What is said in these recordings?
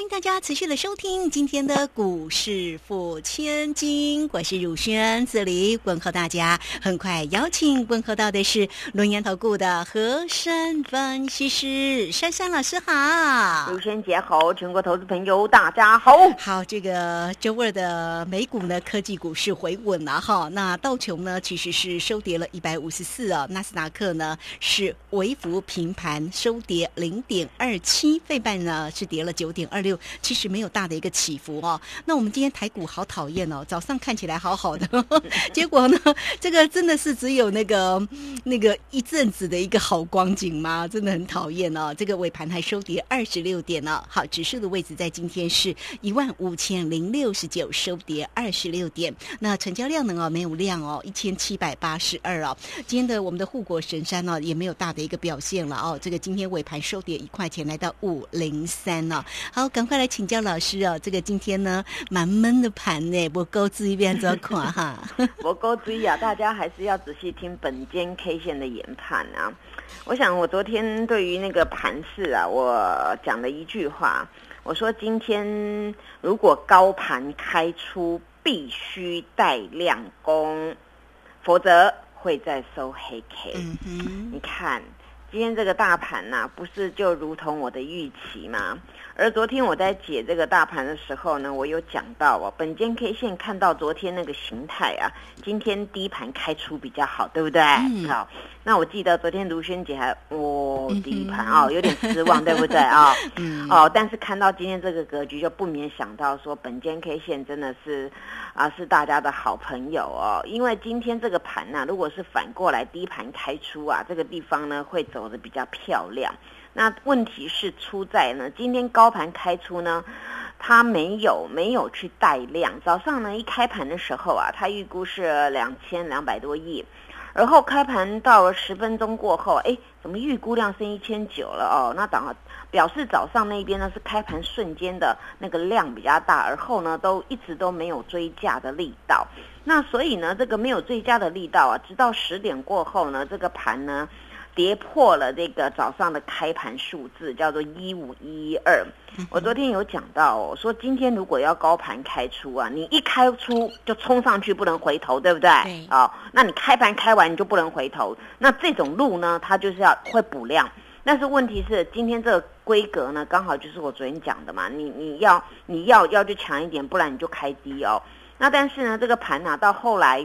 好，欢迎大家持续的收听今天的股市付千金，我是汝轩，这里问候大家。很快邀请问候到的是龙岩投顾的和山分析师珊珊老师，好。汝轩姐好，全国投资朋友大家好。好，这个周二的美股呢，科技股市回稳了哈。那道琼呢，其实是收跌了一百五十四啊，纳斯达克呢是微幅平盘收跌零点二七，费半呢是跌了九点。点二六，其实没有大的一个起伏哦。那我们今天台股好讨厌哦，早上看起来好好的，结果呢，这个真的是只有那个那个一阵子的一个好光景吗？真的很讨厌哦。这个尾盘还收跌二十六点呢。好，指数的位置在今天是一万五千零六十九，收跌二十六点。那成交量呢？哦，没有量哦，一千七百八十二哦。今天的我们的护国神山呢，也没有大的一个表现了哦。这个今天尾盘收跌一块钱，来到五零三呢。好，快来请教老师哦。这个今天呢，蛮闷的盘呢，我钩子一边怎看哈？我钩子啊，大家还是要仔细听本间 K 线的研判啊。我想我昨天对于那个盘势啊，我讲了一句话，我说今天如果高盘开出，必须带量攻，否则会再收黑 K。嗯哼，你看今天这个大盘呐，不是就如同我的预期吗？而昨天我在解这个大盘的时候呢，我有讲到哦，本间 K 线看到昨天那个形态啊，今天低盘开出比较好，对不对？好，那我记得昨天卢萱姐还哦低盘哦，有点失望，对不对啊？哦，但是看到今天这个格局，就不免想到说，本间 K 线真的是啊，是大家的好朋友哦，因为今天这个盘呢，如果是反过来低盘开出啊，这个地方呢会走的比较漂亮。那问题是出在呢，今天高盘开出呢，它没有没有去带量。早上呢一开盘的时候啊，它预估是两千两百多亿，而后开盘到了十分钟过后，哎，怎么预估量升一千九了哦？那等表示早上那边呢是开盘瞬间的那个量比较大，而后呢都一直都没有追价的力道。那所以呢，这个没有追加的力道啊，直到十点过后呢，这个盘呢。跌破了这个早上的开盘数字，叫做一五一二。我昨天有讲到哦，说今天如果要高盘开出啊，你一开出就冲上去，不能回头，对不对？对。哦，那你开盘开完你就不能回头。那这种路呢，它就是要会补量。但是问题是，今天这个规格呢，刚好就是我昨天讲的嘛。你你要你要要就强一点，不然你就开低哦。那但是呢，这个盘呢，到后来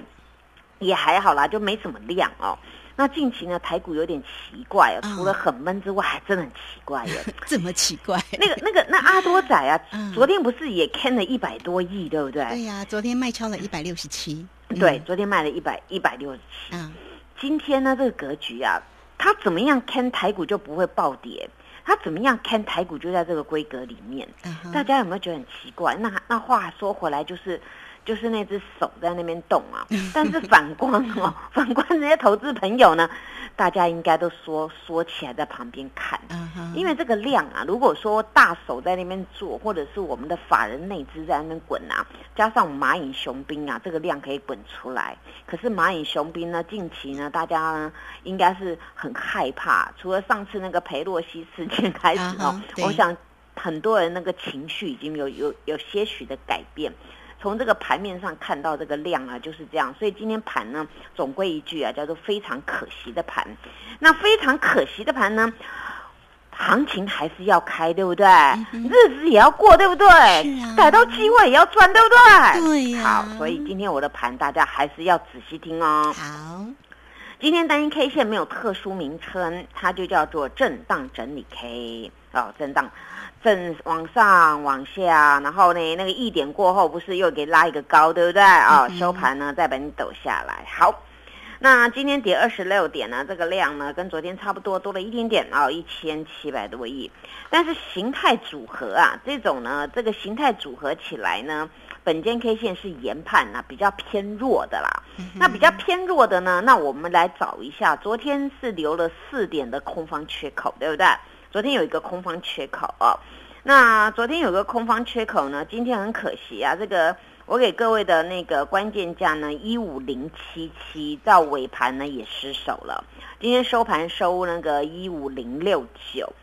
也还好啦，就没什么量哦。那近期呢，台股有点奇怪哦，除了很闷之外，还真的很奇怪耶。怎么奇怪？那个、那个、那阿多仔啊，昨天不是也看了一百多亿，对不对？对呀，昨天卖超了一百六十七。对，昨天卖了一百一百六十七。嗯，今天呢，这个格局啊，它怎么样看台股就不会暴跌？它怎么样看台股就在这个规格里面？大家有没有觉得很奇怪？那那话说回来，就是。就是那只手在那边动啊，但是反观哦，反观这些投资朋友呢，大家应该都缩缩起来在旁边看，因为这个量啊，如果说大手在那边做，或者是我们的法人内资在那边滚啊，加上蚂蚁雄兵啊，这个量可以滚出来。可是蚂蚁雄兵呢，近期呢，大家呢应该是很害怕，除了上次那个裴洛西事件开始哦，我想很多人那个情绪已经有有有些许的改变。从这个盘面上看到这个量啊，就是这样。所以今天盘呢，总归一句啊，叫做非常可惜的盘。那非常可惜的盘呢，行情还是要开，对不对？日子也要过，对不对？逮到机会也要赚，对不对？对呀。好，所以今天我的盘大家还是要仔细听哦。好，今天单一 K 线没有特殊名称，它就叫做震荡整理 K 哦，震荡。正往上往下，然后呢，那个一点过后，不是又给拉一个高，对不对啊？收盘呢，再把你抖下来。好，那今天跌二十六点呢，这个量呢，跟昨天差不多，多了一点点啊，一千七百多亿。但是形态组合啊，这种呢，这个形态组合起来呢，本间 K 线是研判呢比较偏弱的啦。那比较偏弱的呢，那我们来找一下，昨天是留了四点的空方缺口，对不对？昨天有一个空方缺口哦。那昨天有个空方缺口呢，今天很可惜啊，这个。我给各位的那个关键价呢，一五零七七，到尾盘呢也失守了。今天收盘收那个一五零六九，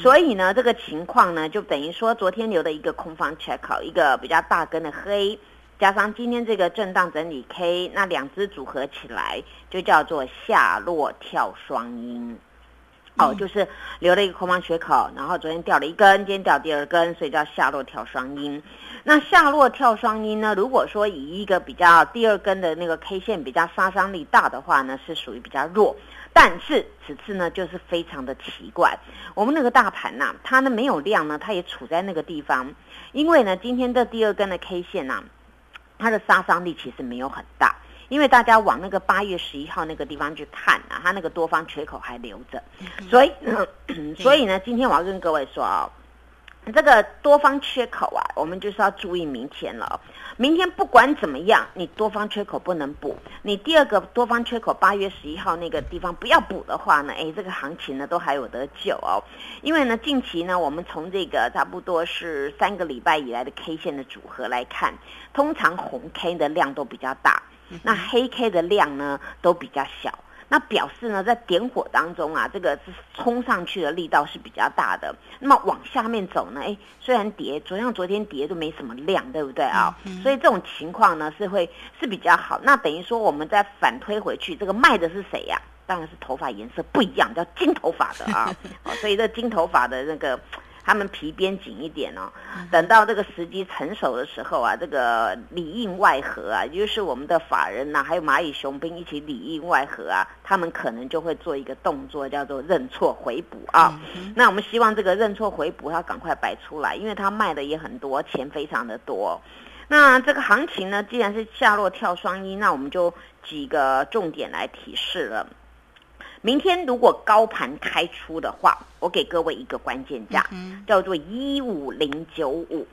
所以呢，这个情况呢，就等于说昨天留的一个空方 check 一个比较大根的黑，加上今天这个震荡整理 K，那两只组合起来就叫做下落跳双阴。哦，就是留了一个空方缺口，然后昨天掉了一根，今天掉第二根，所以叫下落跳双阴。那下落跳双阴呢？如果说以一个比较第二根的那个 K 线比较杀伤力大的话呢，是属于比较弱。但是此次呢，就是非常的奇怪，我们那个大盘呐，它呢没有量呢，它也处在那个地方，因为呢，今天的第二根的 K 线呐，它的杀伤力其实没有很大。因为大家往那个八月十一号那个地方去看啊，它那个多方缺口还留着，所以，所以呢，今天我要跟各位说啊，这个多方缺口啊，我们就是要注意明天了。明天不管怎么样，你多方缺口不能补，你第二个多方缺口八月十一号那个地方不要补的话呢，哎，这个行情呢都还有得救哦。因为呢，近期呢，我们从这个差不多是三个礼拜以来的 K 线的组合来看，通常红 K 的量都比较大。那黑 K 的量呢都比较小，那表示呢在点火当中啊，这个是冲上去的力道是比较大的。那么往下面走呢，哎，虽然跌，昨像昨天跌都没什么量，对不对啊？所以这种情况呢是会是比较好。那等于说我们再反推回去，这个卖的是谁呀？当然是头发颜色不一样，叫金头发的啊。哦，所以这金头发的那个。他们皮鞭紧一点哦，等到这个时机成熟的时候啊，这个里应外合啊，就是我们的法人呐，还有蚂蚁雄兵一起里应外合啊，他们可能就会做一个动作，叫做认错回补啊。那我们希望这个认错回补要赶快摆出来，因为他卖的也很多，钱非常的多。那这个行情呢，既然是下落跳双一，那我们就几个重点来提示了。明天如果高盘开出的话，我给各位一个关键价，叫做一五零九五。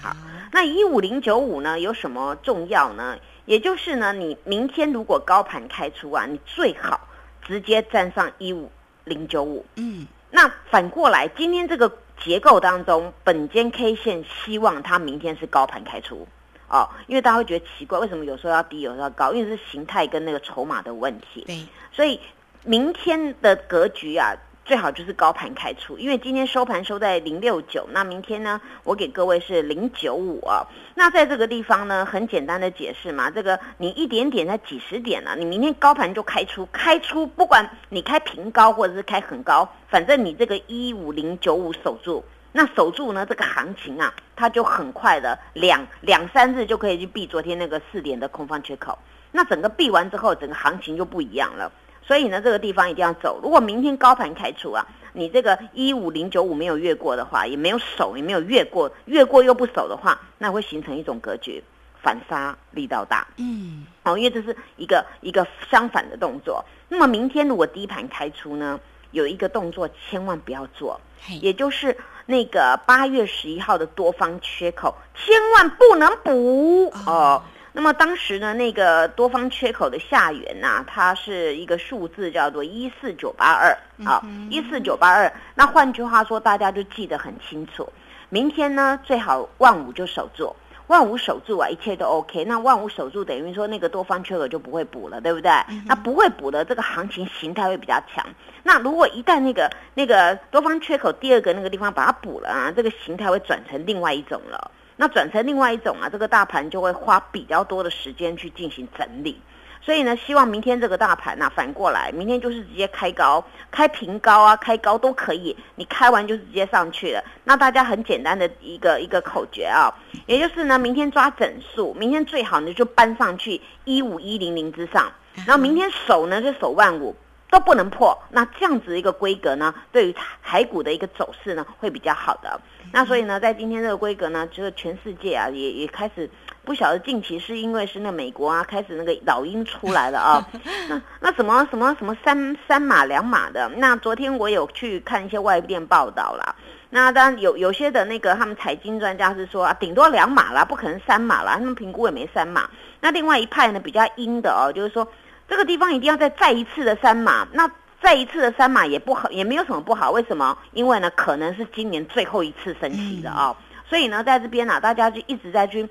好，那一五零九五呢有什么重要呢？也就是呢，你明天如果高盘开出啊，你最好直接站上一五零九五。嗯，那反过来，今天这个结构当中，本间 K 线希望它明天是高盘开出哦，因为大家会觉得奇怪，为什么有时候要低，有时候要高？因为是形态跟那个筹码的问题。对，所以。明天的格局啊，最好就是高盘开出，因为今天收盘收在零六九，那明天呢，我给各位是零九五啊。那在这个地方呢，很简单的解释嘛，这个你一点点才几十点了，你明天高盘就开出，开出不管你开平高或者是开很高，反正你这个一五零九五守住，那守住呢，这个行情啊，它就很快的两两三日就可以去避昨天那个四点的空方缺口，那整个避完之后，整个行情就不一样了。所以呢，这个地方一定要走。如果明天高盘开出啊，你这个一五零九五没有越过的话，也没有守，也没有越过，越过又不守的话，那会形成一种格局，反杀力道大。嗯，哦，因为这是一个一个相反的动作。那么明天如果低盘开出呢，有一个动作千万不要做，也就是那个八月十一号的多方缺口，千万不能补哦。那么当时呢，那个多方缺口的下缘呐，它是一个数字叫做一四九八二啊，一四九八二。那换句话说，大家就记得很清楚。明天呢，最好万五就守住，万五守住啊，一切都 OK。那万五守住，等于说那个多方缺口就不会补了，对不对？那不会补的，这个行情形态会比较强。那如果一旦那个那个多方缺口第二个那个地方把它补了啊，这个形态会转成另外一种了。那转成另外一种啊，这个大盘就会花比较多的时间去进行整理，所以呢，希望明天这个大盘呐反过来，明天就是直接开高、开平高啊，开高都可以，你开完就直接上去了。那大家很简单的一个一个口诀啊，也就是呢，明天抓整数，明天最好呢就搬上去一五一零零之上，然后明天守呢就守万五。都不能破，那这样子一个规格呢，对于台股的一个走势呢，会比较好的。那所以呢，在今天这个规格呢，就是全世界啊，也也开始不晓得近期是因为是那美国啊开始那个老鹰出来了啊，那那什么什么什么三三码两码的，那昨天我有去看一些外电报道啦。那当然有有些的那个他们财经专家是说啊，顶多两码啦，不可能三码啦，他们评估也没三码。那另外一派呢比较阴的哦，就是说这个地方一定要再再一次的三码，那再一次的三码也不好，也没有什么不好。为什么？因为呢可能是今年最后一次升息的啊，所以呢在这边呢大家就一直在去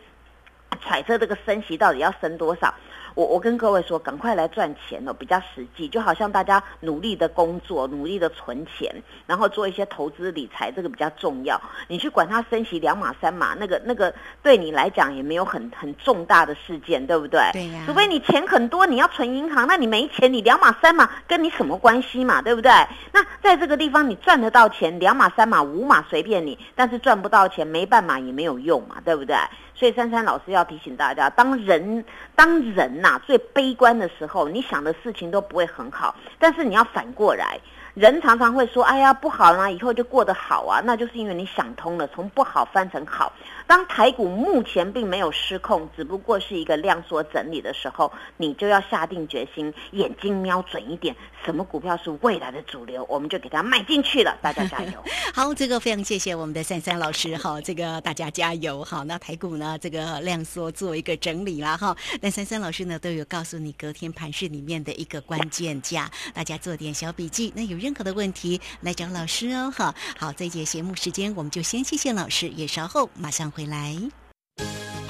揣测这个升息到底要升多少。我我跟各位说，赶快来赚钱哦，比较实际。就好像大家努力的工作，努力的存钱，然后做一些投资理财，这个比较重要。你去管它升息两码三码，那个那个对你来讲也没有很很重大的事件，对不对？对呀。除非你钱很多，你要存银行，那你没钱，你两码三码跟你什么关系嘛？对不对？那在这个地方你赚得到钱，两码三码五码随便你，但是赚不到钱，没办法也没有用嘛，对不对？所以珊珊老师要提醒大家，当人当人呐最悲观的时候，你想的事情都不会很好。但是你要反过来，人常常会说：“哎呀，不好啦，以后就过得好啊。”那就是因为你想通了，从不好翻成好。当台股目前并没有失控，只不过是一个量缩整理的时候，你就要下定决心，眼睛瞄准一点，什么股票是未来的主流，我们就给它买进去了。大家加油！好，这个非常谢谢我们的珊珊老师哈，这个大家加油哈。那台股呢，这个量缩做一个整理啦哈。那珊珊老师呢，都有告诉你隔天盘市里面的一个关键价，大家做点小笔记。那有任何的问题来找老师哦好。好，这节节目时间我们就先谢谢老师，也稍后马上回来。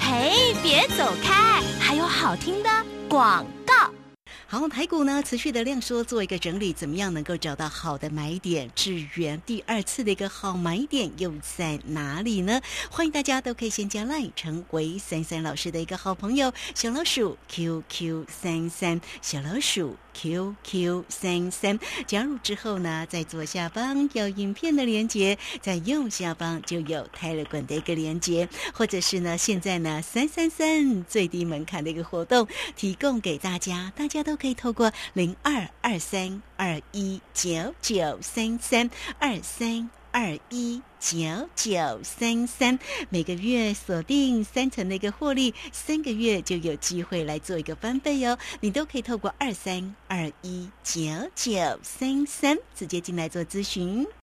嘿，别走开，还有好听的广告。好，台股呢持续的量缩，做一个整理，怎么样能够找到好的买点？智源第二次的一个好买点又在哪里呢？欢迎大家都可以先加 line 成为三三老师的一个好朋友，小老鼠 QQ 三三，小老鼠 QQ 三三。加入之后呢，在左下方有影片的连接，在右下方就有泰勒管的一个连接，或者是呢，现在呢三三三最低门槛的一个活动提供给大家，大家都。可以透过零二二三二一九九三三二三二一九九三三，每个月锁定三成的一个获利，三个月就有机会来做一个翻倍哦。你都可以透过二三二一九九三三直接进来做咨询。